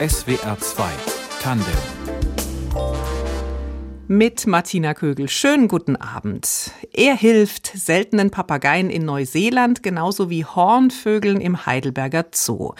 SWR 2 Tandem mit Martina Kögel. Schönen guten Abend. Er hilft seltenen Papageien in Neuseeland genauso wie Hornvögeln im Heidelberger Zoo.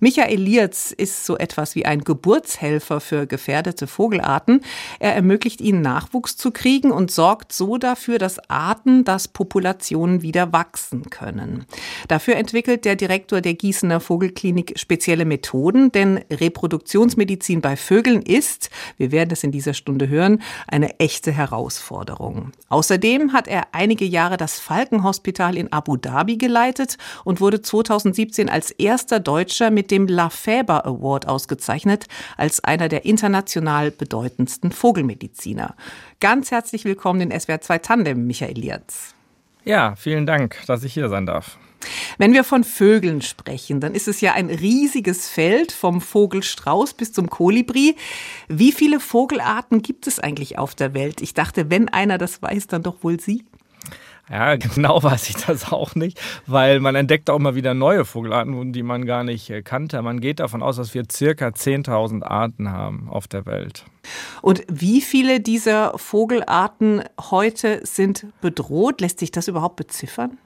Michael Lierz ist so etwas wie ein Geburtshelfer für gefährdete Vogelarten. Er ermöglicht ihnen Nachwuchs zu kriegen und sorgt so dafür, dass Arten, dass Populationen wieder wachsen können. Dafür entwickelt der Direktor der Gießener Vogelklinik spezielle Methoden, denn Reproduktionsmedizin bei Vögeln ist, wir werden es in dieser Stunde hören, eine echte Herausforderung. Außerdem hat er einige Jahre das Falkenhospital in Abu Dhabi geleitet und wurde 2017 als erster Deutscher mit dem Lafeber Award ausgezeichnet als einer der international bedeutendsten Vogelmediziner. Ganz herzlich willkommen in SWR 2 Tandem, Michael Lierz. Ja, vielen Dank, dass ich hier sein darf. Wenn wir von Vögeln sprechen, dann ist es ja ein riesiges Feld vom Vogelstrauß bis zum Kolibri. Wie viele Vogelarten gibt es eigentlich auf der Welt? Ich dachte, wenn einer das weiß, dann doch wohl Sie. Ja, genau weiß ich das auch nicht, weil man entdeckt auch immer wieder neue Vogelarten, die man gar nicht äh, kannte. Man geht davon aus, dass wir circa 10.000 Arten haben auf der Welt. Und wie viele dieser Vogelarten heute sind bedroht? Lässt sich das überhaupt beziffern?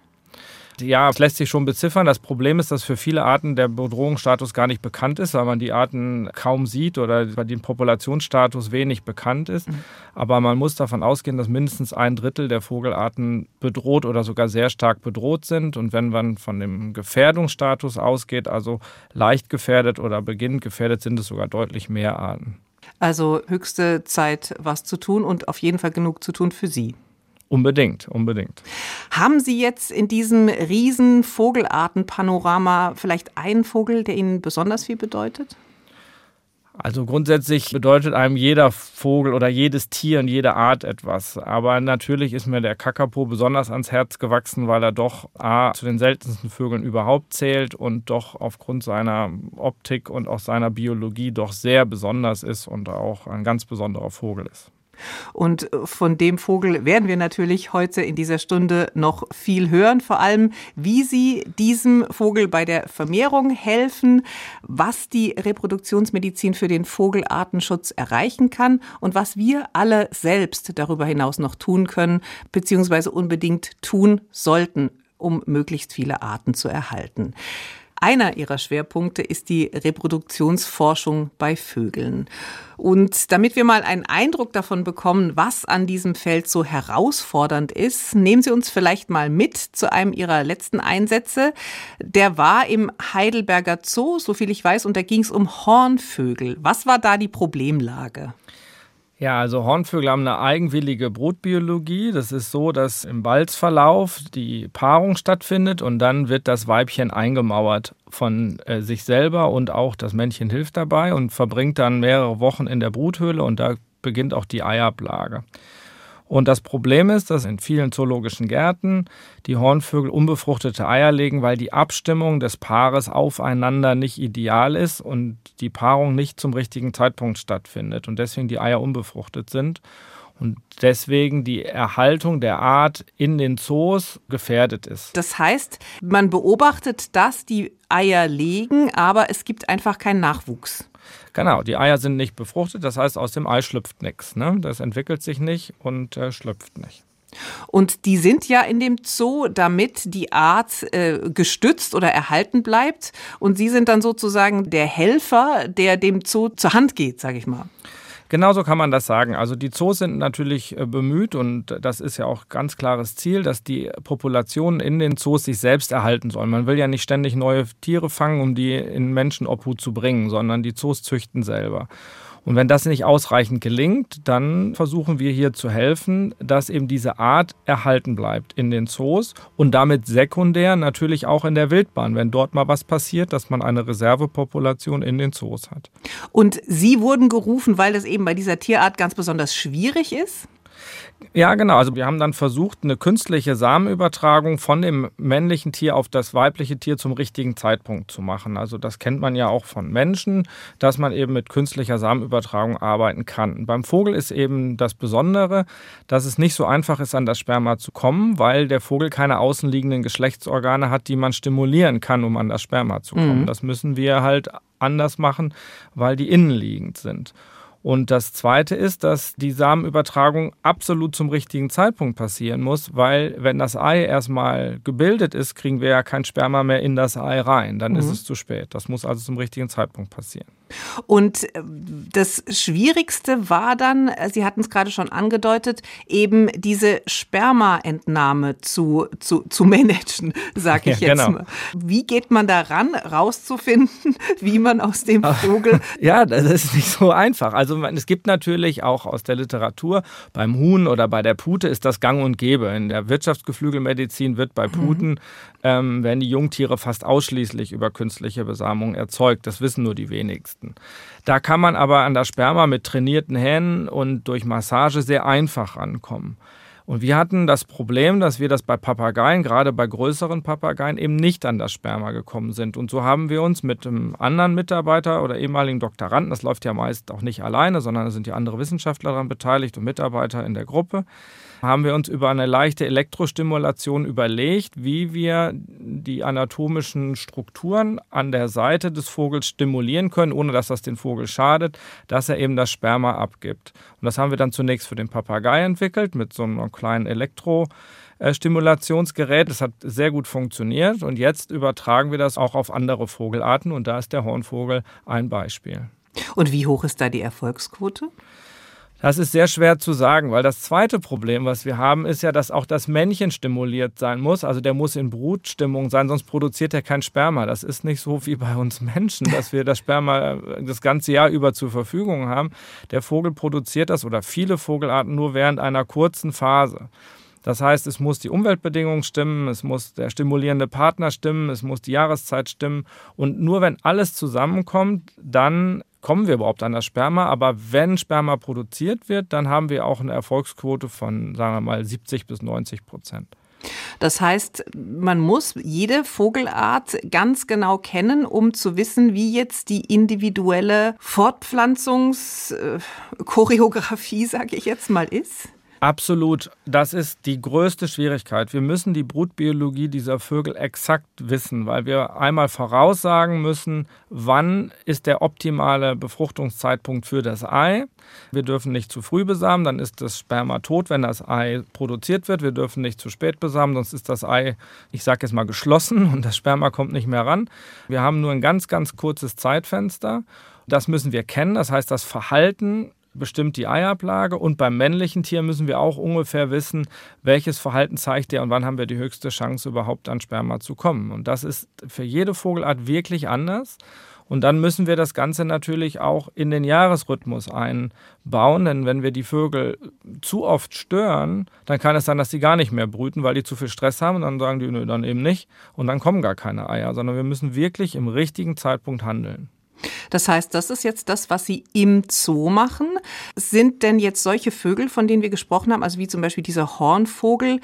Ja, es lässt sich schon beziffern. Das Problem ist, dass für viele Arten der Bedrohungsstatus gar nicht bekannt ist, weil man die Arten kaum sieht oder bei dem Populationsstatus wenig bekannt ist. Mhm. Aber man muss davon ausgehen, dass mindestens ein Drittel der Vogelarten bedroht oder sogar sehr stark bedroht sind. Und wenn man von dem Gefährdungsstatus ausgeht, also leicht gefährdet oder beginnend gefährdet, sind es sogar deutlich mehr Arten. Also höchste Zeit, was zu tun und auf jeden Fall genug zu tun für Sie. Unbedingt, unbedingt. Haben Sie jetzt in diesem riesen Vogelartenpanorama vielleicht einen Vogel, der Ihnen besonders viel bedeutet? Also grundsätzlich bedeutet einem jeder Vogel oder jedes Tier und jede Art etwas. Aber natürlich ist mir der Kakapo besonders ans Herz gewachsen, weil er doch A, zu den seltensten Vögeln überhaupt zählt und doch aufgrund seiner Optik und auch seiner Biologie doch sehr besonders ist und auch ein ganz besonderer Vogel ist. Und von dem Vogel werden wir natürlich heute in dieser Stunde noch viel hören, vor allem wie Sie diesem Vogel bei der Vermehrung helfen, was die Reproduktionsmedizin für den Vogelartenschutz erreichen kann und was wir alle selbst darüber hinaus noch tun können, beziehungsweise unbedingt tun sollten, um möglichst viele Arten zu erhalten. Einer ihrer Schwerpunkte ist die Reproduktionsforschung bei Vögeln. Und damit wir mal einen Eindruck davon bekommen, was an diesem Feld so herausfordernd ist, nehmen Sie uns vielleicht mal mit zu einem Ihrer letzten Einsätze. Der war im Heidelberger Zoo, so viel ich weiß, und da ging es um Hornvögel. Was war da die Problemlage? Ja, also Hornvögel haben eine eigenwillige Brutbiologie. Das ist so, dass im Balzverlauf die Paarung stattfindet und dann wird das Weibchen eingemauert von äh, sich selber und auch das Männchen hilft dabei und verbringt dann mehrere Wochen in der Bruthöhle und da beginnt auch die Eiablage. Und das Problem ist, dass in vielen zoologischen Gärten die Hornvögel unbefruchtete Eier legen, weil die Abstimmung des Paares aufeinander nicht ideal ist und die Paarung nicht zum richtigen Zeitpunkt stattfindet und deswegen die Eier unbefruchtet sind und deswegen die Erhaltung der Art in den Zoos gefährdet ist. Das heißt, man beobachtet, dass die Eier legen, aber es gibt einfach keinen Nachwuchs. Genau, die Eier sind nicht befruchtet, das heißt, aus dem Ei schlüpft nichts. Ne? Das entwickelt sich nicht und äh, schlüpft nicht. Und die sind ja in dem Zoo, damit die Art äh, gestützt oder erhalten bleibt. Und Sie sind dann sozusagen der Helfer, der dem Zoo zur Hand geht, sage ich mal. Genauso kann man das sagen. Also die Zoos sind natürlich äh, bemüht und das ist ja auch ganz klares Ziel, dass die Populationen in den Zoos sich selbst erhalten sollen. Man will ja nicht ständig neue Tiere fangen, um die in Menschenobhut zu bringen, sondern die Zoos züchten selber. Und wenn das nicht ausreichend gelingt, dann versuchen wir hier zu helfen, dass eben diese Art erhalten bleibt in den Zoos und damit sekundär natürlich auch in der Wildbahn, wenn dort mal was passiert, dass man eine Reservepopulation in den Zoos hat. Und Sie wurden gerufen, weil das eben bei dieser Tierart ganz besonders schwierig ist? Ja, genau. Also wir haben dann versucht, eine künstliche Samenübertragung von dem männlichen Tier auf das weibliche Tier zum richtigen Zeitpunkt zu machen. Also das kennt man ja auch von Menschen, dass man eben mit künstlicher Samenübertragung arbeiten kann. Beim Vogel ist eben das Besondere, dass es nicht so einfach ist, an das Sperma zu kommen, weil der Vogel keine außenliegenden Geschlechtsorgane hat, die man stimulieren kann, um an das Sperma zu kommen. Mhm. Das müssen wir halt anders machen, weil die innenliegend sind. Und das Zweite ist, dass die Samenübertragung absolut zum richtigen Zeitpunkt passieren muss, weil wenn das Ei erstmal gebildet ist, kriegen wir ja kein Sperma mehr in das Ei rein. Dann mhm. ist es zu spät. Das muss also zum richtigen Zeitpunkt passieren. Und äh, das Schwierigste war dann, äh, Sie hatten es gerade schon angedeutet, eben diese Spermaentnahme zu, zu, zu managen, sage ich ja, jetzt genau. mal. Wie geht man daran, rauszufinden, wie man aus dem Vogel. Ja, das ist nicht so einfach. Also es gibt natürlich auch aus der Literatur, beim Huhn oder bei der Pute ist das gang und gäbe. In der Wirtschaftsgeflügelmedizin wird bei mhm. Puten, mhm. ähm, werden die Jungtiere fast ausschließlich über künstliche Besamung erzeugt. Das wissen nur die wenigsten. Insekten. Da kann man aber an das Sperma mit trainierten Händen und durch Massage sehr einfach rankommen. Und wir hatten das Problem, dass wir das bei Papageien, gerade bei größeren Papageien, eben nicht an das Sperma gekommen sind. Und so haben wir uns mit einem anderen Mitarbeiter oder ehemaligen Doktoranden, das läuft ja meist auch nicht alleine, sondern da sind ja andere Wissenschaftler daran beteiligt und Mitarbeiter in der Gruppe, haben wir uns über eine leichte Elektrostimulation überlegt, wie wir die anatomischen Strukturen an der Seite des Vogels stimulieren können, ohne dass das den Vogel schadet, dass er eben das Sperma abgibt. Und das haben wir dann zunächst für den Papagei entwickelt mit so einem kleinen Elektrostimulationsgerät. Das hat sehr gut funktioniert und jetzt übertragen wir das auch auf andere Vogelarten und da ist der Hornvogel ein Beispiel. Und wie hoch ist da die Erfolgsquote? Das ist sehr schwer zu sagen, weil das zweite Problem, was wir haben, ist ja, dass auch das Männchen stimuliert sein muss. Also der muss in Brutstimmung sein, sonst produziert er kein Sperma. Das ist nicht so wie bei uns Menschen, dass wir das Sperma das ganze Jahr über zur Verfügung haben. Der Vogel produziert das oder viele Vogelarten nur während einer kurzen Phase. Das heißt, es muss die Umweltbedingungen stimmen, es muss der stimulierende Partner stimmen, es muss die Jahreszeit stimmen. Und nur wenn alles zusammenkommt, dann kommen wir überhaupt an das Sperma. Aber wenn Sperma produziert wird, dann haben wir auch eine Erfolgsquote von, sagen wir mal, 70 bis 90 Prozent. Das heißt, man muss jede Vogelart ganz genau kennen, um zu wissen, wie jetzt die individuelle Fortpflanzungschoreografie, sage ich jetzt mal, ist. Absolut. Das ist die größte Schwierigkeit. Wir müssen die Brutbiologie dieser Vögel exakt wissen, weil wir einmal voraussagen müssen, wann ist der optimale Befruchtungszeitpunkt für das Ei. Wir dürfen nicht zu früh besamen, dann ist das Sperma tot, wenn das Ei produziert wird. Wir dürfen nicht zu spät besamen, sonst ist das Ei, ich sage jetzt mal, geschlossen und das Sperma kommt nicht mehr ran. Wir haben nur ein ganz, ganz kurzes Zeitfenster. Das müssen wir kennen. Das heißt, das Verhalten bestimmt die Eiablage und beim männlichen Tier müssen wir auch ungefähr wissen, welches Verhalten zeigt er und wann haben wir die höchste Chance überhaupt an Sperma zu kommen. Und das ist für jede Vogelart wirklich anders. Und dann müssen wir das Ganze natürlich auch in den Jahresrhythmus einbauen, denn wenn wir die Vögel zu oft stören, dann kann es sein, dass sie gar nicht mehr brüten, weil die zu viel Stress haben und dann sagen die, nö, dann eben nicht und dann kommen gar keine Eier, sondern wir müssen wirklich im richtigen Zeitpunkt handeln. Das heißt, das ist jetzt das, was Sie im Zoo machen. Sind denn jetzt solche Vögel, von denen wir gesprochen haben, also wie zum Beispiel dieser Hornvogel,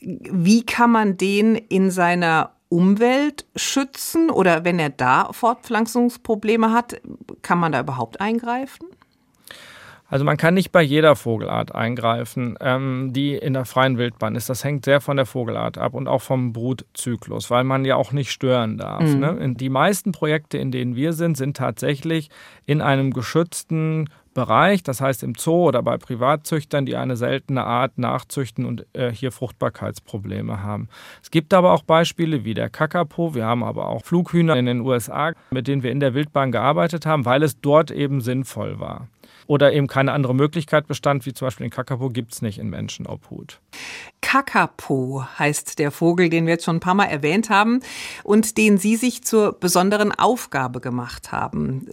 wie kann man den in seiner Umwelt schützen oder wenn er da Fortpflanzungsprobleme hat, kann man da überhaupt eingreifen? Also man kann nicht bei jeder Vogelart eingreifen, ähm, die in der freien Wildbahn ist. Das hängt sehr von der Vogelart ab und auch vom Brutzyklus, weil man ja auch nicht stören darf. Mhm. Ne? Die meisten Projekte, in denen wir sind, sind tatsächlich in einem geschützten Bereich, das heißt im Zoo oder bei Privatzüchtern, die eine seltene Art nachzüchten und äh, hier Fruchtbarkeitsprobleme haben. Es gibt aber auch Beispiele wie der Kakapo. Wir haben aber auch Flughühner in den USA, mit denen wir in der Wildbahn gearbeitet haben, weil es dort eben sinnvoll war oder eben keine andere Möglichkeit bestand, wie zum Beispiel den Kakapo, gibt es nicht in Menschenobhut. Kakapo heißt der Vogel, den wir jetzt schon ein paar Mal erwähnt haben und den Sie sich zur besonderen Aufgabe gemacht haben.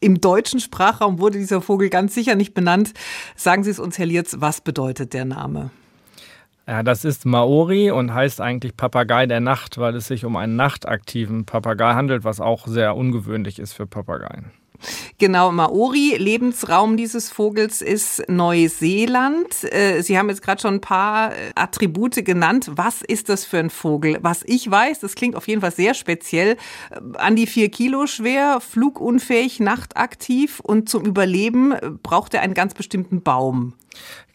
Im deutschen Sprachraum wurde dieser Vogel ganz sicher nicht benannt. Sagen Sie es uns, Herr Lierz, was bedeutet der Name? Ja, das ist Maori und heißt eigentlich Papagei der Nacht, weil es sich um einen nachtaktiven Papagei handelt, was auch sehr ungewöhnlich ist für Papageien. Genau, Maori, Lebensraum dieses Vogels ist Neuseeland. Äh, Sie haben jetzt gerade schon ein paar äh, Attribute genannt. Was ist das für ein Vogel? Was ich weiß, das klingt auf jeden Fall sehr speziell, äh, an die vier Kilo schwer, flugunfähig, nachtaktiv und zum Überleben braucht er einen ganz bestimmten Baum.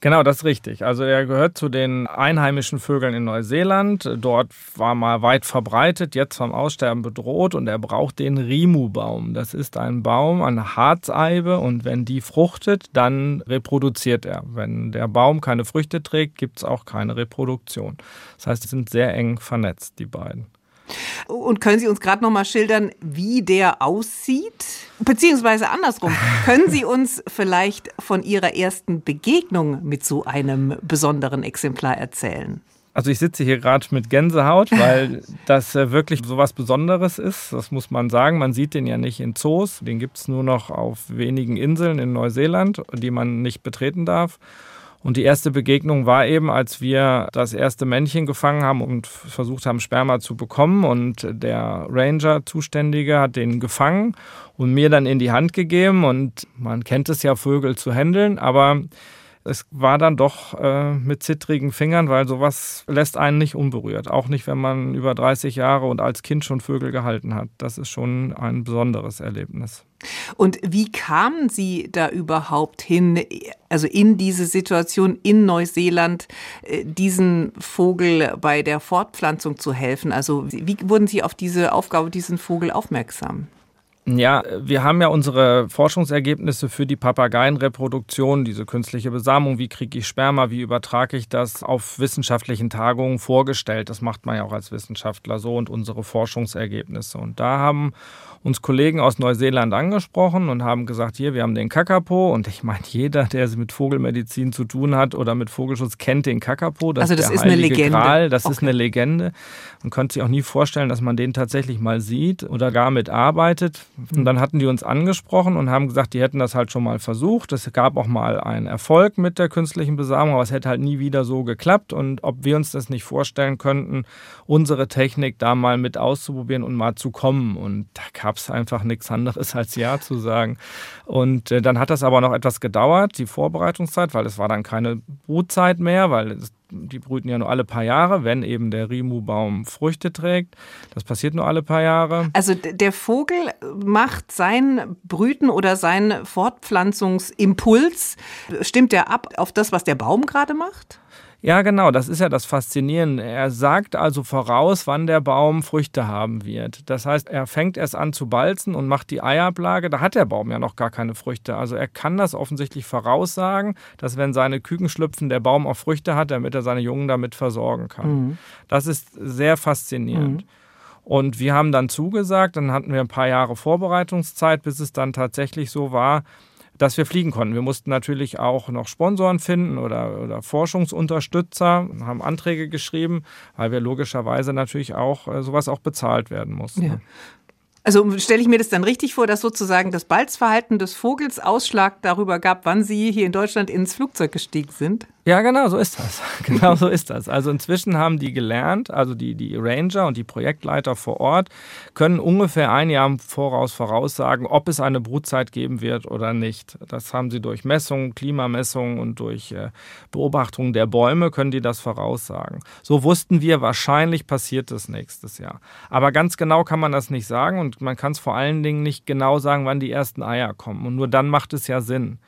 Genau, das ist richtig. Also er gehört zu den einheimischen Vögeln in Neuseeland. Dort war mal weit verbreitet, jetzt vom Aussterben bedroht und er braucht den Rimu-Baum. Das ist ein Baum, eine Harzeibe und wenn die fruchtet, dann reproduziert er. Wenn der Baum keine Früchte trägt, gibt es auch keine Reproduktion. Das heißt, sie sind sehr eng vernetzt, die beiden. Und können Sie uns gerade noch mal schildern, wie der aussieht? Beziehungsweise andersrum, können Sie uns vielleicht von Ihrer ersten Begegnung mit so einem besonderen Exemplar erzählen? Also ich sitze hier gerade mit Gänsehaut, weil das wirklich so was Besonderes ist. Das muss man sagen. Man sieht den ja nicht in Zoos. Den gibt es nur noch auf wenigen Inseln in Neuseeland, die man nicht betreten darf. Und die erste Begegnung war eben, als wir das erste Männchen gefangen haben und versucht haben, Sperma zu bekommen. Und der Ranger-Zuständige hat den gefangen und mir dann in die Hand gegeben. Und man kennt es ja, Vögel zu händeln, aber es war dann doch äh, mit zittrigen Fingern, weil sowas lässt einen nicht unberührt. Auch nicht, wenn man über 30 Jahre und als Kind schon Vögel gehalten hat. Das ist schon ein besonderes Erlebnis. Und wie kamen Sie da überhaupt hin, also in diese Situation in Neuseeland, äh, diesen Vogel bei der Fortpflanzung zu helfen? Also wie wurden Sie auf diese Aufgabe, diesen Vogel aufmerksam? Ja, wir haben ja unsere Forschungsergebnisse für die Papageienreproduktion, diese künstliche Besamung, wie kriege ich Sperma, wie übertrage ich das auf wissenschaftlichen Tagungen vorgestellt. Das macht man ja auch als Wissenschaftler so und unsere Forschungsergebnisse. Und da haben uns Kollegen aus Neuseeland angesprochen und haben gesagt, hier, wir haben den Kakapo und ich meine, jeder, der mit Vogelmedizin zu tun hat oder mit Vogelschutz, kennt den Kakapo. Das also das ist, ist eine Legende. Gral. Das okay. ist eine Legende. Man könnte sich auch nie vorstellen, dass man den tatsächlich mal sieht oder gar mitarbeitet. Und dann hatten die uns angesprochen und haben gesagt, die hätten das halt schon mal versucht. Es gab auch mal einen Erfolg mit der künstlichen Besamung, aber es hätte halt nie wieder so geklappt. Und ob wir uns das nicht vorstellen könnten, unsere Technik da mal mit auszuprobieren und mal zu kommen. Und da gab es einfach nichts anderes als Ja zu sagen. Und äh, dann hat das aber noch etwas gedauert, die Vorbereitungszeit, weil es war dann keine Brutzeit mehr, weil die brüten ja nur alle paar Jahre, wenn eben der Rimu-Baum Früchte trägt. Das passiert nur alle paar Jahre. Also der Vogel macht sein Brüten oder sein Fortpflanzungsimpuls, stimmt er ab auf das, was der Baum gerade macht? Ja, genau, das ist ja das Faszinierende. Er sagt also voraus, wann der Baum Früchte haben wird. Das heißt, er fängt erst an zu balzen und macht die Eiablage. Da hat der Baum ja noch gar keine Früchte. Also er kann das offensichtlich voraussagen, dass wenn seine Küken schlüpfen, der Baum auch Früchte hat, damit er seine Jungen damit versorgen kann. Mhm. Das ist sehr faszinierend. Mhm. Und wir haben dann zugesagt, dann hatten wir ein paar Jahre Vorbereitungszeit, bis es dann tatsächlich so war, dass wir fliegen konnten. Wir mussten natürlich auch noch Sponsoren finden oder, oder Forschungsunterstützer, haben Anträge geschrieben, weil wir logischerweise natürlich auch äh, sowas auch bezahlt werden mussten. Ja. Also stelle ich mir das dann richtig vor, dass sozusagen das Balzverhalten des Vogels Ausschlag darüber gab, wann Sie hier in Deutschland ins Flugzeug gestiegen sind? Ja, genau, so ist das. Genau so ist das. Also inzwischen haben die gelernt, also die, die Ranger und die Projektleiter vor Ort können ungefähr ein Jahr im Voraus voraussagen, ob es eine Brutzeit geben wird oder nicht. Das haben sie durch Messungen, Klimamessungen und durch äh, Beobachtungen der Bäume können die das voraussagen. So wussten wir, wahrscheinlich passiert es nächstes Jahr. Aber ganz genau kann man das nicht sagen und man kann es vor allen Dingen nicht genau sagen, wann die ersten Eier kommen. Und nur dann macht es ja Sinn.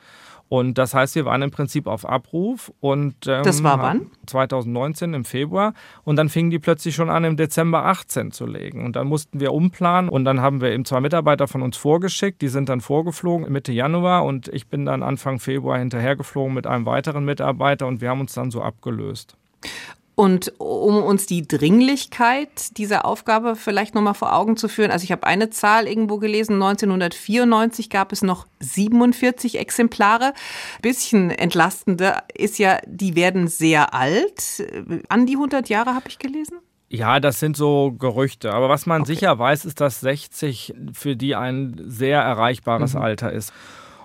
Und das heißt, wir waren im Prinzip auf Abruf. Und, ähm, das war wann? 2019 im Februar. Und dann fingen die plötzlich schon an, im Dezember 18 zu legen. Und dann mussten wir umplanen. Und dann haben wir eben zwei Mitarbeiter von uns vorgeschickt. Die sind dann vorgeflogen Mitte Januar. Und ich bin dann Anfang Februar hinterhergeflogen mit einem weiteren Mitarbeiter. Und wir haben uns dann so abgelöst. Und um uns die Dringlichkeit dieser Aufgabe vielleicht nochmal vor Augen zu führen, also ich habe eine Zahl irgendwo gelesen, 1994 gab es noch 47 Exemplare. Bisschen entlastender ist ja, die werden sehr alt. An die 100 Jahre habe ich gelesen. Ja, das sind so Gerüchte. Aber was man okay. sicher weiß, ist, dass 60 für die ein sehr erreichbares mhm. Alter ist.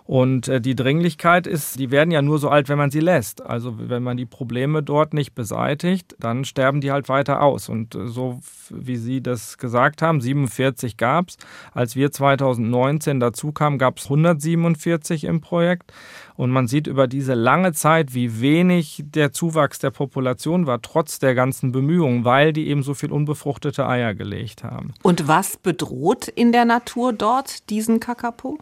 Und äh, die Dringlichkeit ist, die werden ja nur so alt, wenn man sie lässt. Also wenn man die Probleme dort nicht beseitigt, dann sterben die halt weiter aus. Und äh, so wie Sie das gesagt haben, 47 gab es. Als wir 2019 dazu kamen, gab es 147 im Projekt. Und man sieht über diese lange Zeit, wie wenig der Zuwachs der Population war, trotz der ganzen Bemühungen, weil die eben so viel unbefruchtete Eier gelegt haben. Und was bedroht in der Natur dort diesen Kakapo?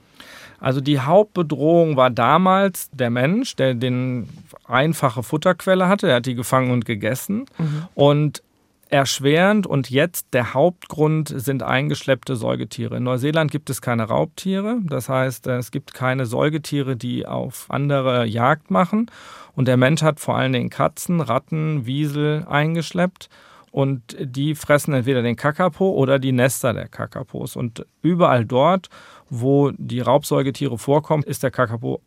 Also die Hauptbedrohung war damals der Mensch, der den einfache Futterquelle hatte. Er hat die gefangen und gegessen. Mhm. Und erschwerend und jetzt der Hauptgrund sind eingeschleppte Säugetiere. In Neuseeland gibt es keine Raubtiere, das heißt, es gibt keine Säugetiere, die auf andere Jagd machen. Und der Mensch hat vor allen Dingen Katzen, Ratten, Wiesel eingeschleppt und die fressen entweder den Kakapo oder die Nester der Kakapos. Und überall dort, wo die Raubsäugetiere vorkommen, ist der Kakapo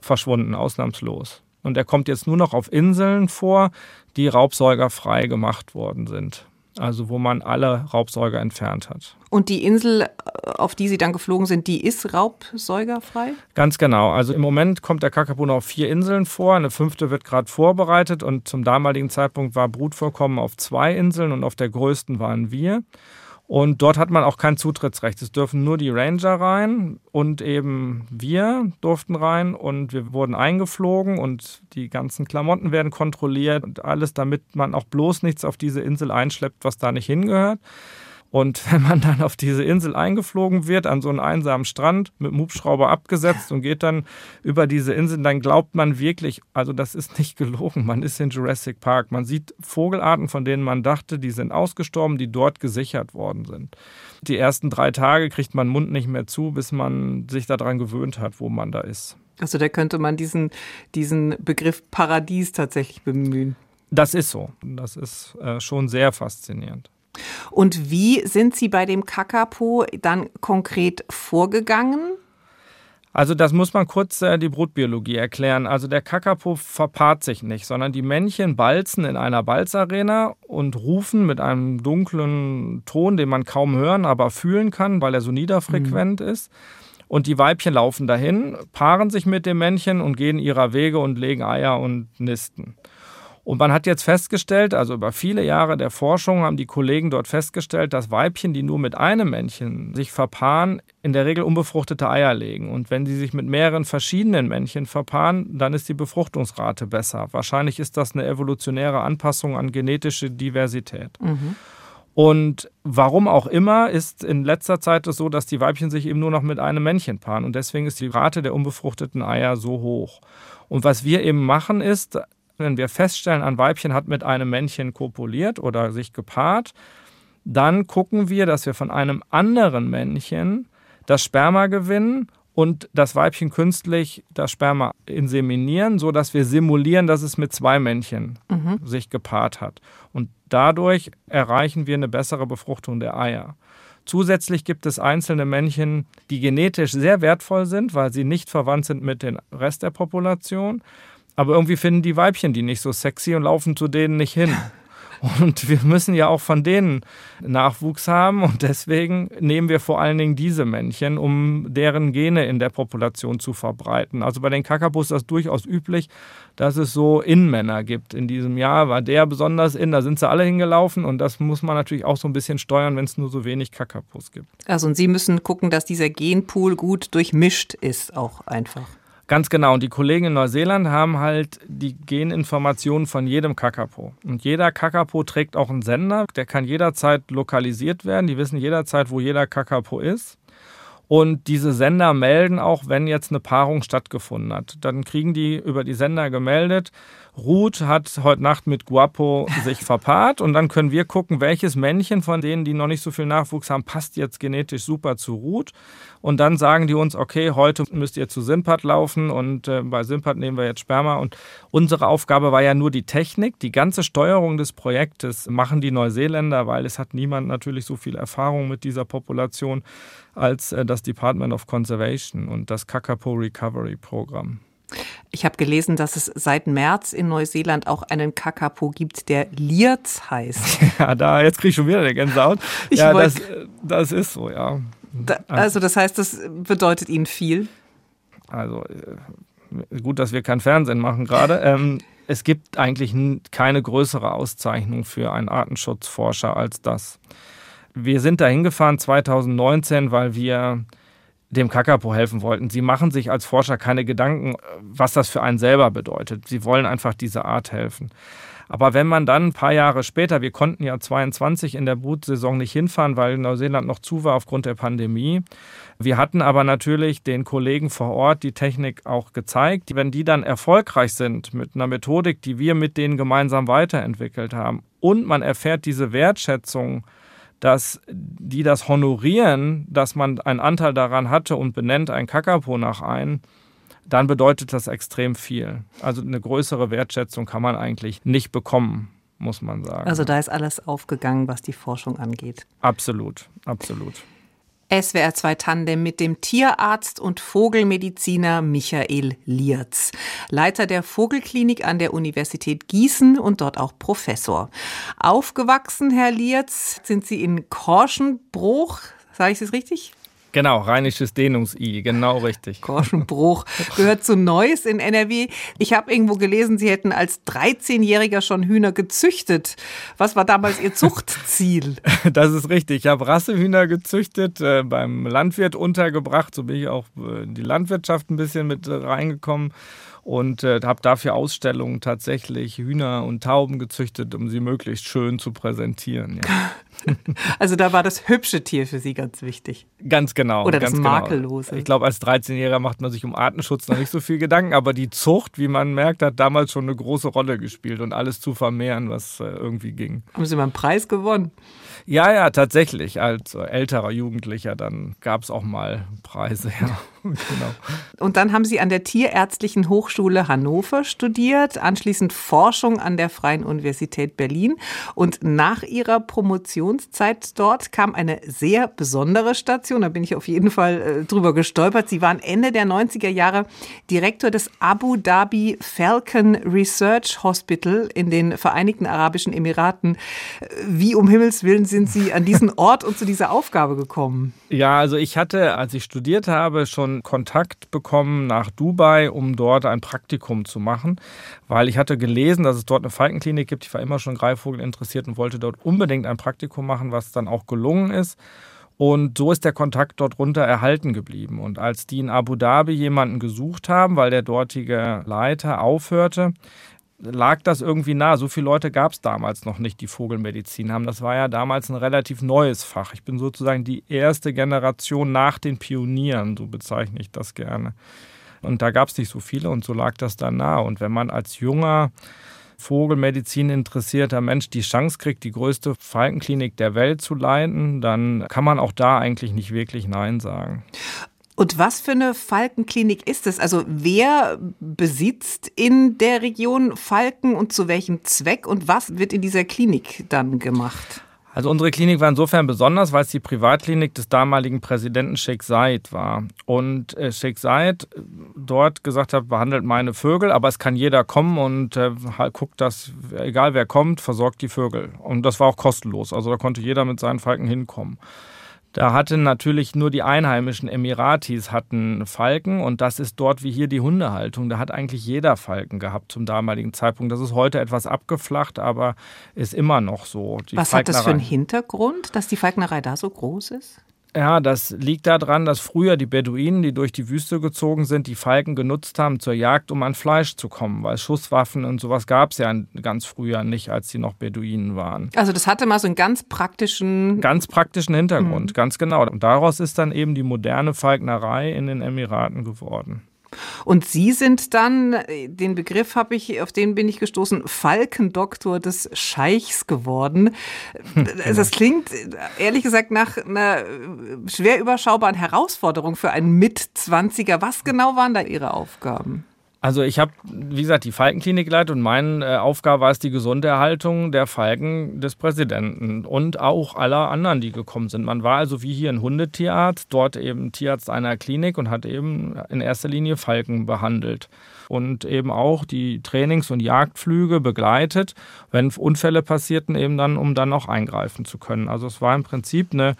verschwunden, ausnahmslos. Und er kommt jetzt nur noch auf Inseln vor, die raubsäugerfrei gemacht worden sind. Also wo man alle Raubsäuger entfernt hat. Und die Insel, auf die Sie dann geflogen sind, die ist raubsäugerfrei? Ganz genau. Also im Moment kommt der Kakapo noch auf vier Inseln vor. Eine fünfte wird gerade vorbereitet und zum damaligen Zeitpunkt war Brutvorkommen auf zwei Inseln und auf der größten waren wir. Und dort hat man auch kein Zutrittsrecht. Es dürfen nur die Ranger rein und eben wir durften rein und wir wurden eingeflogen und die ganzen Klamotten werden kontrolliert und alles, damit man auch bloß nichts auf diese Insel einschleppt, was da nicht hingehört. Und wenn man dann auf diese Insel eingeflogen wird, an so einen einsamen Strand, mit dem Hubschrauber abgesetzt und geht dann über diese Insel, dann glaubt man wirklich, also das ist nicht gelogen, man ist in Jurassic Park. Man sieht Vogelarten, von denen man dachte, die sind ausgestorben, die dort gesichert worden sind. Die ersten drei Tage kriegt man Mund nicht mehr zu, bis man sich daran gewöhnt hat, wo man da ist. Also da könnte man diesen, diesen Begriff Paradies tatsächlich bemühen. Das ist so. Das ist äh, schon sehr faszinierend. Und wie sind Sie bei dem Kakapo dann konkret vorgegangen? Also das muss man kurz äh, die Brutbiologie erklären. Also der Kakapo verpaart sich nicht, sondern die Männchen balzen in einer Balzarena und rufen mit einem dunklen Ton, den man kaum hören, aber fühlen kann, weil er so niederfrequent mhm. ist. Und die Weibchen laufen dahin, paaren sich mit dem Männchen und gehen ihrer Wege und legen Eier und nisten. Und man hat jetzt festgestellt, also über viele Jahre der Forschung haben die Kollegen dort festgestellt, dass Weibchen, die nur mit einem Männchen sich verpaaren, in der Regel unbefruchtete Eier legen. Und wenn sie sich mit mehreren verschiedenen Männchen verpaaren, dann ist die Befruchtungsrate besser. Wahrscheinlich ist das eine evolutionäre Anpassung an genetische Diversität. Mhm. Und warum auch immer ist in letzter Zeit es so, dass die Weibchen sich eben nur noch mit einem Männchen paaren. Und deswegen ist die Rate der unbefruchteten Eier so hoch. Und was wir eben machen ist, wenn wir feststellen, ein Weibchen hat mit einem Männchen kopuliert oder sich gepaart, dann gucken wir, dass wir von einem anderen Männchen das Sperma gewinnen und das Weibchen künstlich das Sperma inseminieren, sodass wir simulieren, dass es mit zwei Männchen mhm. sich gepaart hat. Und dadurch erreichen wir eine bessere Befruchtung der Eier. Zusätzlich gibt es einzelne Männchen, die genetisch sehr wertvoll sind, weil sie nicht verwandt sind mit dem Rest der Population. Aber irgendwie finden die Weibchen die nicht so sexy und laufen zu denen nicht hin. Und wir müssen ja auch von denen Nachwuchs haben und deswegen nehmen wir vor allen Dingen diese Männchen, um deren Gene in der Population zu verbreiten. Also bei den Kakapus ist das durchaus üblich, dass es so Innenmänner gibt. In diesem Jahr war der besonders in, da sind sie alle hingelaufen und das muss man natürlich auch so ein bisschen steuern, wenn es nur so wenig Kakapus gibt. Also und Sie müssen gucken, dass dieser Genpool gut durchmischt ist, auch einfach. Ganz genau. Und die Kollegen in Neuseeland haben halt die Geninformationen von jedem Kakapo. Und jeder Kakapo trägt auch einen Sender, der kann jederzeit lokalisiert werden. Die wissen jederzeit, wo jeder Kakapo ist. Und diese Sender melden auch, wenn jetzt eine Paarung stattgefunden hat. Dann kriegen die über die Sender gemeldet, Ruth hat heute Nacht mit Guapo sich verpaart und dann können wir gucken, welches Männchen von denen, die noch nicht so viel Nachwuchs haben, passt jetzt genetisch super zu Ruth. Und dann sagen die uns, okay, heute müsst ihr zu Simpat laufen und äh, bei Simpat nehmen wir jetzt Sperma. Und unsere Aufgabe war ja nur die Technik. Die ganze Steuerung des Projektes machen die Neuseeländer, weil es hat niemand natürlich so viel Erfahrung mit dieser Population als äh, das Department of Conservation und das Kakapo Recovery Programm. Ich habe gelesen, dass es seit März in Neuseeland auch einen Kakapo gibt, der Lierz heißt. Ja, da, jetzt kriege ich schon wieder eine Gänsehaut. Ich ja, das, das ist so, ja. Da, also das heißt, das bedeutet Ihnen viel? Also äh, gut, dass wir kein Fernsehen machen gerade. Ähm, es gibt eigentlich keine größere Auszeichnung für einen Artenschutzforscher als das. Wir sind da hingefahren 2019, weil wir dem Kakapo helfen wollten. Sie machen sich als Forscher keine Gedanken, was das für einen selber bedeutet. Sie wollen einfach dieser Art helfen. Aber wenn man dann ein paar Jahre später, wir konnten ja 22 in der Brutsaison nicht hinfahren, weil Neuseeland noch zu war aufgrund der Pandemie. Wir hatten aber natürlich den Kollegen vor Ort die Technik auch gezeigt. Wenn die dann erfolgreich sind mit einer Methodik, die wir mit denen gemeinsam weiterentwickelt haben und man erfährt diese Wertschätzung, dass die das honorieren, dass man einen Anteil daran hatte und benennt ein Kakapo nach ein, dann bedeutet das extrem viel. Also eine größere Wertschätzung kann man eigentlich nicht bekommen, muss man sagen. Also da ist alles aufgegangen, was die Forschung angeht. Absolut, absolut. SWR 2 Tandem mit dem Tierarzt und Vogelmediziner Michael Lierz, Leiter der Vogelklinik an der Universität Gießen und dort auch Professor. Aufgewachsen, Herr Lierz, sind Sie in Korschenbruch, sage ich es richtig? Genau, rheinisches Dehnungs-I, genau richtig. Korschenbruch gehört zu Neuss in NRW. Ich habe irgendwo gelesen, Sie hätten als 13-Jähriger schon Hühner gezüchtet. Was war damals Ihr Zuchtziel? Das ist richtig. Ich habe Rassehühner gezüchtet, äh, beim Landwirt untergebracht. So bin ich auch äh, in die Landwirtschaft ein bisschen mit äh, reingekommen und äh, habe dafür Ausstellungen tatsächlich Hühner und Tauben gezüchtet, um sie möglichst schön zu präsentieren. Ja. Also da war das hübsche Tier für Sie ganz wichtig. Ganz genau. Oder das genau. makellose. Genau. Ich glaube, als 13-Jähriger macht man sich um Artenschutz noch nicht so viel Gedanken, aber die Zucht, wie man merkt, hat damals schon eine große Rolle gespielt und alles zu vermehren, was äh, irgendwie ging. Haben Sie mal einen Preis gewonnen? Ja, ja, tatsächlich. Als älterer Jugendlicher, dann gab es auch mal Preise. Ja, genau. Und dann haben Sie an der Tierärztlichen Hochschule Hannover studiert, anschließend Forschung an der Freien Universität Berlin. Und nach Ihrer Promotionszeit dort kam eine sehr besondere Station. Da bin ich auf jeden Fall äh, drüber gestolpert. Sie waren Ende der 90er Jahre Direktor des Abu Dhabi Falcon Research Hospital in den Vereinigten Arabischen Emiraten. Wie um Himmels Willen sind Sie an diesen Ort und zu dieser Aufgabe gekommen? Ja, also ich hatte, als ich studiert habe, schon Kontakt bekommen nach Dubai, um dort ein Praktikum zu machen, weil ich hatte gelesen, dass es dort eine Falkenklinik gibt. Ich war immer schon Greifvogel interessiert und wollte dort unbedingt ein Praktikum machen, was dann auch gelungen ist. Und so ist der Kontakt dort runter erhalten geblieben. Und als die in Abu Dhabi jemanden gesucht haben, weil der dortige Leiter aufhörte, lag das irgendwie nah. So viele Leute gab es damals noch nicht, die Vogelmedizin haben. Das war ja damals ein relativ neues Fach. Ich bin sozusagen die erste Generation nach den Pionieren, so bezeichne ich das gerne. Und da gab es nicht so viele und so lag das da nah. Und wenn man als junger Vogelmedizin interessierter Mensch die Chance kriegt, die größte Falkenklinik der Welt zu leiten, dann kann man auch da eigentlich nicht wirklich Nein sagen. Und was für eine Falkenklinik ist es? Also wer besitzt in der Region Falken und zu welchem Zweck und was wird in dieser Klinik dann gemacht? Also unsere Klinik war insofern besonders, weil es die Privatklinik des damaligen Präsidenten Sheikh Said war. Und äh, Sheikh Said äh, dort gesagt hat, behandelt meine Vögel, aber es kann jeder kommen und äh, guckt, dass egal wer kommt, versorgt die Vögel. Und das war auch kostenlos. Also da konnte jeder mit seinen Falken hinkommen. Da hatten natürlich nur die einheimischen Emiratis hatten Falken und das ist dort wie hier die Hundehaltung. Da hat eigentlich jeder Falken gehabt zum damaligen Zeitpunkt. Das ist heute etwas abgeflacht, aber ist immer noch so. Die Was hat das für einen Hintergrund, dass die Falknerei da so groß ist? Ja, das liegt daran, dass früher die Beduinen, die durch die Wüste gezogen sind, die Falken genutzt haben zur Jagd, um an Fleisch zu kommen, weil Schusswaffen und sowas gab es ja ganz früher nicht, als sie noch Beduinen waren. Also das hatte mal so einen ganz praktischen... Ganz praktischen Hintergrund, mhm. ganz genau. Und daraus ist dann eben die moderne Falknerei in den Emiraten geworden. Und Sie sind dann, den Begriff habe ich, auf den bin ich gestoßen, Falkendoktor des Scheichs geworden. Genau. Das klingt ehrlich gesagt nach einer schwer überschaubaren Herausforderung für einen Mitzwanziger. Was genau waren da Ihre Aufgaben? Also ich habe, wie gesagt, die Falkenklinik geleitet und meine äh, Aufgabe war es die Gesunderhaltung der Falken des Präsidenten und auch aller anderen, die gekommen sind. Man war also wie hier ein Hundetierarzt, dort eben Tierarzt einer Klinik und hat eben in erster Linie Falken behandelt und eben auch die Trainings- und Jagdflüge begleitet, wenn Unfälle passierten, eben dann, um dann auch eingreifen zu können. Also es war im Prinzip eine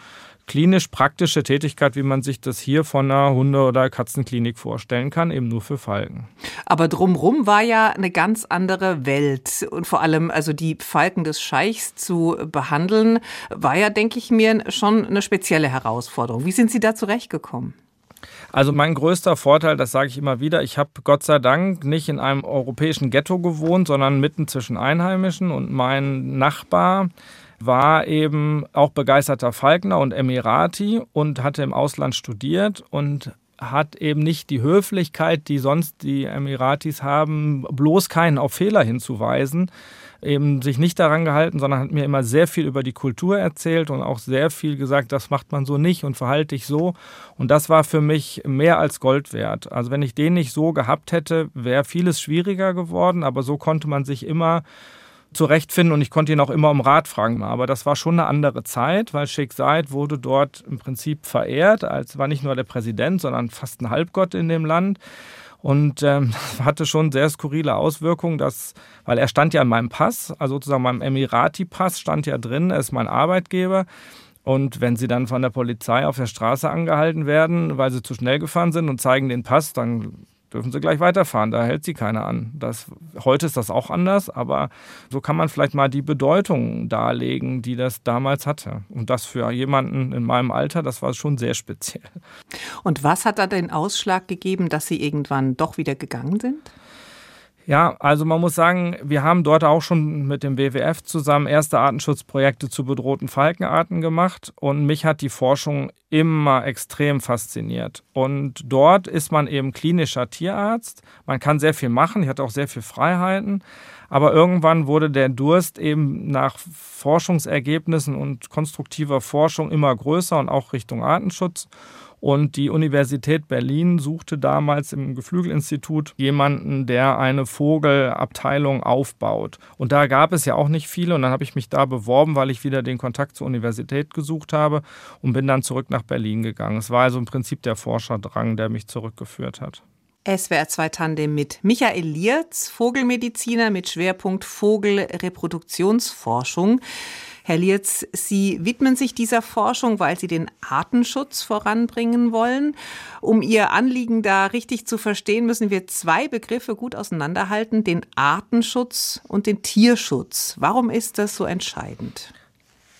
klinisch praktische Tätigkeit, wie man sich das hier von einer Hunde- oder Katzenklinik vorstellen kann, eben nur für Falken. Aber drumrum war ja eine ganz andere Welt und vor allem also die Falken des Scheichs zu behandeln, war ja, denke ich mir, schon eine spezielle Herausforderung. Wie sind Sie da zurechtgekommen? Also mein größter Vorteil, das sage ich immer wieder, ich habe Gott sei Dank nicht in einem europäischen Ghetto gewohnt, sondern mitten zwischen Einheimischen und mein Nachbar war eben auch begeisterter Falkner und Emirati und hatte im Ausland studiert und hat eben nicht die Höflichkeit, die sonst die Emiratis haben, bloß keinen auf Fehler hinzuweisen, eben sich nicht daran gehalten, sondern hat mir immer sehr viel über die Kultur erzählt und auch sehr viel gesagt, das macht man so nicht und verhalte dich so. Und das war für mich mehr als Gold wert. Also wenn ich den nicht so gehabt hätte, wäre vieles schwieriger geworden, aber so konnte man sich immer zurechtfinden und ich konnte ihn auch immer um Rat fragen. Aber das war schon eine andere Zeit, weil Sheikh Said wurde dort im Prinzip verehrt, als war nicht nur der Präsident, sondern fast ein Halbgott in dem Land. Und ähm, hatte schon sehr skurrile Auswirkungen, dass, weil er stand ja in meinem Pass, also sozusagen meinem Emirati-Pass stand ja drin, er ist mein Arbeitgeber. Und wenn sie dann von der Polizei auf der Straße angehalten werden, weil sie zu schnell gefahren sind und zeigen den Pass, dann dürfen sie gleich weiterfahren. Da hält sie keiner an. Das, heute ist das auch anders, aber so kann man vielleicht mal die Bedeutung darlegen, die das damals hatte. Und das für jemanden in meinem Alter, das war schon sehr speziell. Und was hat da den Ausschlag gegeben, dass Sie irgendwann doch wieder gegangen sind? Ja, also man muss sagen, wir haben dort auch schon mit dem WWF zusammen erste Artenschutzprojekte zu bedrohten Falkenarten gemacht und mich hat die Forschung immer extrem fasziniert. Und dort ist man eben klinischer Tierarzt, man kann sehr viel machen, ich hatte auch sehr viel Freiheiten, aber irgendwann wurde der Durst eben nach Forschungsergebnissen und konstruktiver Forschung immer größer und auch Richtung Artenschutz. Und die Universität Berlin suchte damals im Geflügelinstitut jemanden, der eine Vogelabteilung aufbaut. Und da gab es ja auch nicht viele. Und dann habe ich mich da beworben, weil ich wieder den Kontakt zur Universität gesucht habe und bin dann zurück nach Berlin gegangen. Es war also im Prinzip der Forscherdrang, der mich zurückgeführt hat. SWR 2 Tandem mit Michael Lierz, Vogelmediziner mit Schwerpunkt Vogelreproduktionsforschung. Herr Lierz, Sie widmen sich dieser Forschung, weil Sie den Artenschutz voranbringen wollen. Um Ihr Anliegen da richtig zu verstehen, müssen wir zwei Begriffe gut auseinanderhalten, den Artenschutz und den Tierschutz. Warum ist das so entscheidend?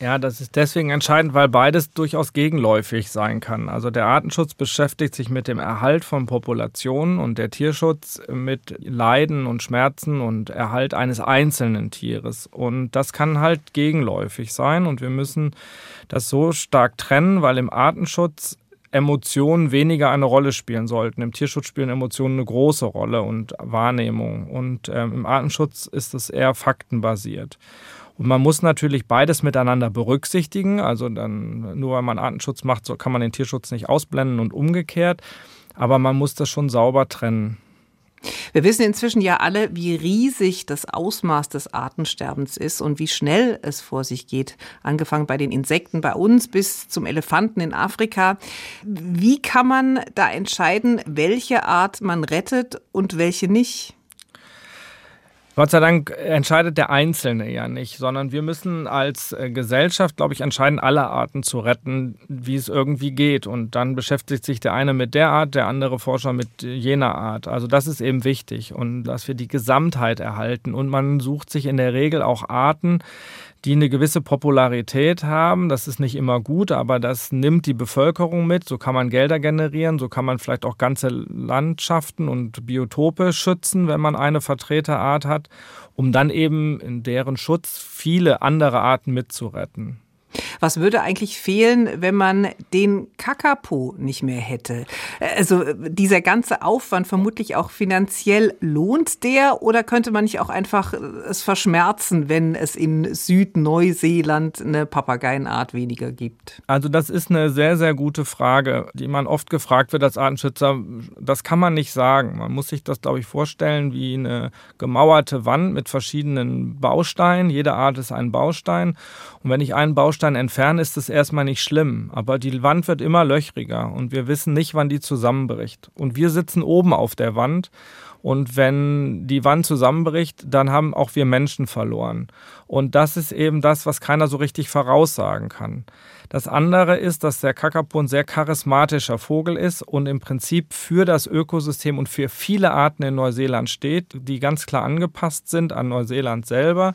Ja, das ist deswegen entscheidend, weil beides durchaus gegenläufig sein kann. Also der Artenschutz beschäftigt sich mit dem Erhalt von Populationen und der Tierschutz mit Leiden und Schmerzen und Erhalt eines einzelnen Tieres. Und das kann halt gegenläufig sein und wir müssen das so stark trennen, weil im Artenschutz Emotionen weniger eine Rolle spielen sollten. Im Tierschutz spielen Emotionen eine große Rolle und Wahrnehmung. Und ähm, im Artenschutz ist es eher faktenbasiert. Und man muss natürlich beides miteinander berücksichtigen. Also dann, nur weil man Artenschutz macht, so kann man den Tierschutz nicht ausblenden und umgekehrt. Aber man muss das schon sauber trennen. Wir wissen inzwischen ja alle, wie riesig das Ausmaß des Artensterbens ist und wie schnell es vor sich geht. Angefangen bei den Insekten bei uns bis zum Elefanten in Afrika. Wie kann man da entscheiden, welche Art man rettet und welche nicht? Gott sei Dank entscheidet der Einzelne ja nicht, sondern wir müssen als äh, Gesellschaft, glaube ich, entscheiden, alle Arten zu retten, wie es irgendwie geht. Und dann beschäftigt sich der eine mit der Art, der andere Forscher mit jener Art. Also das ist eben wichtig und dass wir die Gesamtheit erhalten. Und man sucht sich in der Regel auch Arten, die eine gewisse Popularität haben. Das ist nicht immer gut, aber das nimmt die Bevölkerung mit. So kann man Gelder generieren, so kann man vielleicht auch ganze Landschaften und Biotope schützen, wenn man eine Vertreterart hat, um dann eben in deren Schutz viele andere Arten mitzuretten. Was würde eigentlich fehlen, wenn man den Kakapo nicht mehr hätte? Also dieser ganze Aufwand vermutlich auch finanziell lohnt der oder könnte man nicht auch einfach es verschmerzen, wenn es in Südneuseeland eine Papageienart weniger gibt? Also das ist eine sehr, sehr gute Frage, die man oft gefragt wird als Artenschützer. Das kann man nicht sagen. Man muss sich das, glaube ich, vorstellen wie eine gemauerte Wand mit verschiedenen Bausteinen. Jede Art ist ein Baustein. Und wenn ich einen Baustein Baustein entfernen, ist es erstmal nicht schlimm. Aber die Wand wird immer löchriger und wir wissen nicht, wann die zusammenbricht. Und wir sitzen oben auf der Wand und wenn die Wand zusammenbricht, dann haben auch wir Menschen verloren. Und das ist eben das, was keiner so richtig voraussagen kann. Das andere ist, dass der Kakapo ein sehr charismatischer Vogel ist und im Prinzip für das Ökosystem und für viele Arten in Neuseeland steht, die ganz klar angepasst sind an Neuseeland selber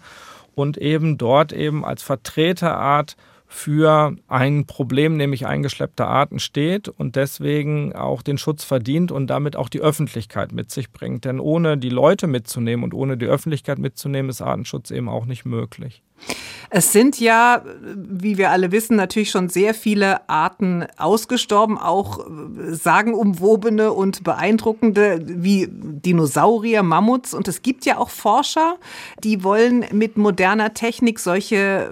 und eben dort eben als Vertreterart für ein Problem, nämlich eingeschleppte Arten steht und deswegen auch den Schutz verdient und damit auch die Öffentlichkeit mit sich bringt. Denn ohne die Leute mitzunehmen und ohne die Öffentlichkeit mitzunehmen, ist Artenschutz eben auch nicht möglich. Es sind ja, wie wir alle wissen, natürlich schon sehr viele Arten ausgestorben, auch sagenumwobene und beeindruckende wie Dinosaurier, Mammuts. Und es gibt ja auch Forscher, die wollen mit moderner Technik solche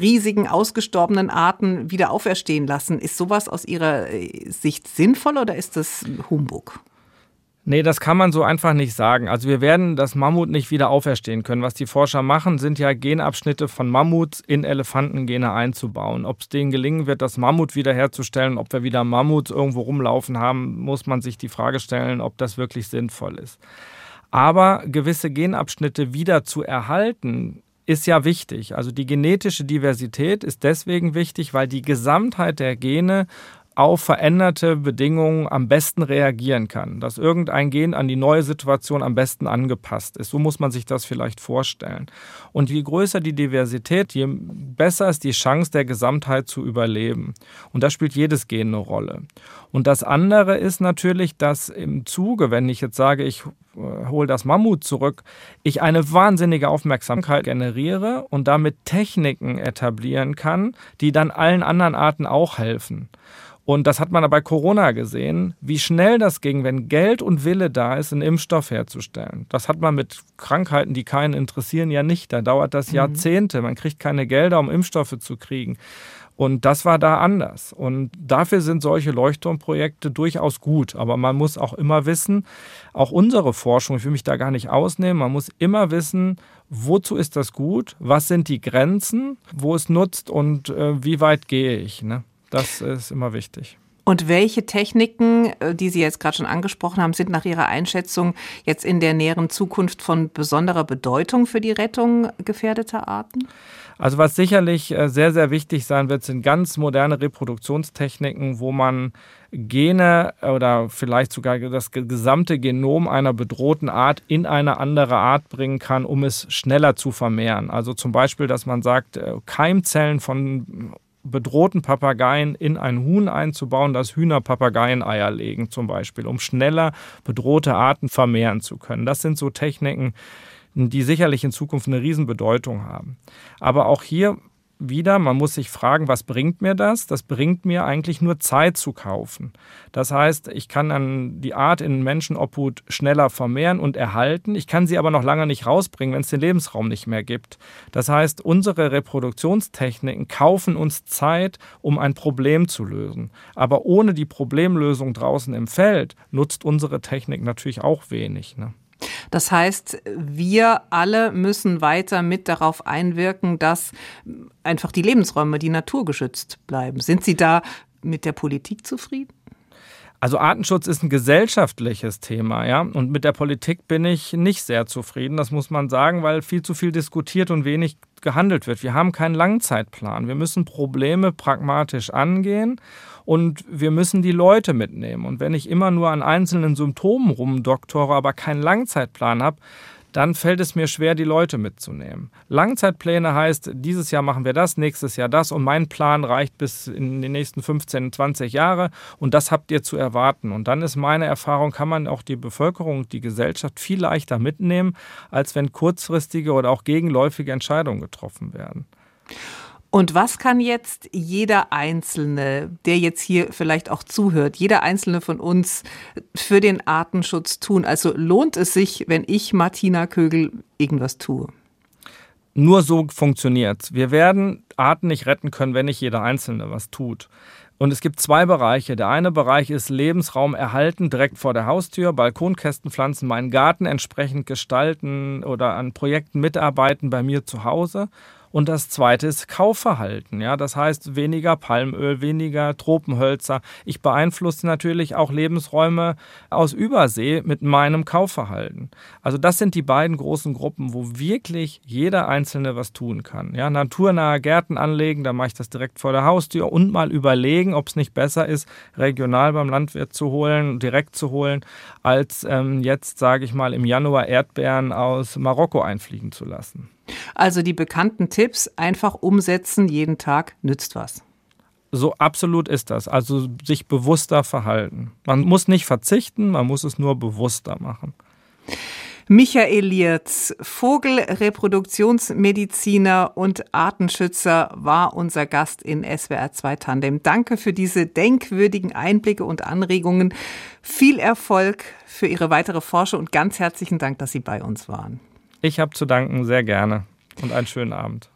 riesigen ausgestorbenen Arten wieder auferstehen lassen. Ist sowas aus Ihrer Sicht sinnvoll oder ist das Humbug? Nee, das kann man so einfach nicht sagen. Also wir werden das Mammut nicht wieder auferstehen können. Was die Forscher machen, sind ja Genabschnitte von Mammuts in Elefantengene einzubauen. Ob es denen gelingen wird, das Mammut wiederherzustellen, ob wir wieder Mammuts irgendwo rumlaufen haben, muss man sich die Frage stellen, ob das wirklich sinnvoll ist. Aber gewisse Genabschnitte wieder zu erhalten, ist ja wichtig. Also die genetische Diversität ist deswegen wichtig, weil die Gesamtheit der Gene auf veränderte Bedingungen am besten reagieren kann, dass irgendein Gen an die neue Situation am besten angepasst ist. So muss man sich das vielleicht vorstellen. Und je größer die Diversität, je besser ist die Chance der Gesamtheit zu überleben. Und da spielt jedes Gen eine Rolle. Und das andere ist natürlich, dass im Zuge, wenn ich jetzt sage, ich äh, hole das Mammut zurück, ich eine wahnsinnige Aufmerksamkeit generiere und damit Techniken etablieren kann, die dann allen anderen Arten auch helfen. Und das hat man bei Corona gesehen, wie schnell das ging, wenn Geld und Wille da ist, einen Impfstoff herzustellen. Das hat man mit Krankheiten, die keinen interessieren, ja nicht. Da dauert das mhm. Jahrzehnte. Man kriegt keine Gelder, um Impfstoffe zu kriegen. Und das war da anders. Und dafür sind solche Leuchtturmprojekte durchaus gut. Aber man muss auch immer wissen, auch unsere Forschung, ich will mich da gar nicht ausnehmen, man muss immer wissen, wozu ist das gut, was sind die Grenzen, wo es nutzt und äh, wie weit gehe ich. Ne? Das ist immer wichtig. Und welche Techniken, äh, die Sie jetzt gerade schon angesprochen haben, sind nach Ihrer Einschätzung jetzt in der näheren Zukunft von besonderer Bedeutung für die Rettung gefährdeter Arten? Also was sicherlich äh, sehr, sehr wichtig sein wird, sind ganz moderne Reproduktionstechniken, wo man Gene oder vielleicht sogar das gesamte Genom einer bedrohten Art in eine andere Art bringen kann, um es schneller zu vermehren. Also zum Beispiel, dass man sagt, äh, Keimzellen von bedrohten Papageien in ein Huhn einzubauen, dass Hühner Papageieneier legen zum Beispiel, um schneller bedrohte Arten vermehren zu können. Das sind so Techniken, die sicherlich in Zukunft eine Riesenbedeutung haben. Aber auch hier wieder, man muss sich fragen, was bringt mir das? Das bringt mir eigentlich nur Zeit zu kaufen. Das heißt, ich kann dann die Art in Menschenobhut schneller vermehren und erhalten. Ich kann sie aber noch lange nicht rausbringen, wenn es den Lebensraum nicht mehr gibt. Das heißt, unsere Reproduktionstechniken kaufen uns Zeit, um ein Problem zu lösen. Aber ohne die Problemlösung draußen im Feld nutzt unsere Technik natürlich auch wenig. Ne? Das heißt, wir alle müssen weiter mit darauf einwirken, dass einfach die Lebensräume, die Natur geschützt bleiben. Sind Sie da mit der Politik zufrieden? Also Artenschutz ist ein gesellschaftliches Thema, ja. Und mit der Politik bin ich nicht sehr zufrieden, das muss man sagen, weil viel zu viel diskutiert und wenig gehandelt wird. Wir haben keinen Langzeitplan. Wir müssen Probleme pragmatisch angehen und wir müssen die Leute mitnehmen. Und wenn ich immer nur an einzelnen Symptomen rumdoktore, aber keinen Langzeitplan habe, dann fällt es mir schwer, die Leute mitzunehmen. Langzeitpläne heißt, dieses Jahr machen wir das, nächstes Jahr das und mein Plan reicht bis in die nächsten 15, 20 Jahre und das habt ihr zu erwarten. Und dann ist meine Erfahrung, kann man auch die Bevölkerung, die Gesellschaft viel leichter mitnehmen, als wenn kurzfristige oder auch gegenläufige Entscheidungen getroffen werden. Und was kann jetzt jeder Einzelne, der jetzt hier vielleicht auch zuhört, jeder Einzelne von uns für den Artenschutz tun? Also lohnt es sich, wenn ich, Martina Kögel, irgendwas tue? Nur so funktioniert es. Wir werden Arten nicht retten können, wenn nicht jeder Einzelne was tut. Und es gibt zwei Bereiche. Der eine Bereich ist Lebensraum erhalten, direkt vor der Haustür, Balkonkästen pflanzen, meinen Garten entsprechend gestalten oder an Projekten mitarbeiten bei mir zu Hause. Und das zweite ist Kaufverhalten. Ja, das heißt weniger Palmöl, weniger Tropenhölzer. Ich beeinflusse natürlich auch Lebensräume aus Übersee mit meinem Kaufverhalten. Also das sind die beiden großen Gruppen, wo wirklich jeder Einzelne was tun kann. Ja, naturnahe Gärten anlegen, da mache ich das direkt vor der Haustür und mal überlegen, ob es nicht besser ist, regional beim Landwirt zu holen, direkt zu holen, als ähm, jetzt, sage ich mal, im Januar Erdbeeren aus Marokko einfliegen zu lassen. Also die bekannten Tipps einfach umsetzen, jeden Tag nützt was. So absolut ist das. Also sich bewusster verhalten. Man muss nicht verzichten, man muss es nur bewusster machen. Michael Lierz, Vogelreproduktionsmediziner und Artenschützer, war unser Gast in SWR 2 Tandem. Danke für diese denkwürdigen Einblicke und Anregungen. Viel Erfolg für Ihre weitere Forschung und ganz herzlichen Dank, dass Sie bei uns waren. Ich habe zu danken, sehr gerne und einen schönen Abend.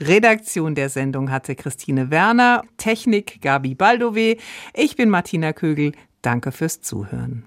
Redaktion der Sendung hatte Christine Werner, Technik Gabi Baldowé. Ich bin Martina Kögel. Danke fürs Zuhören.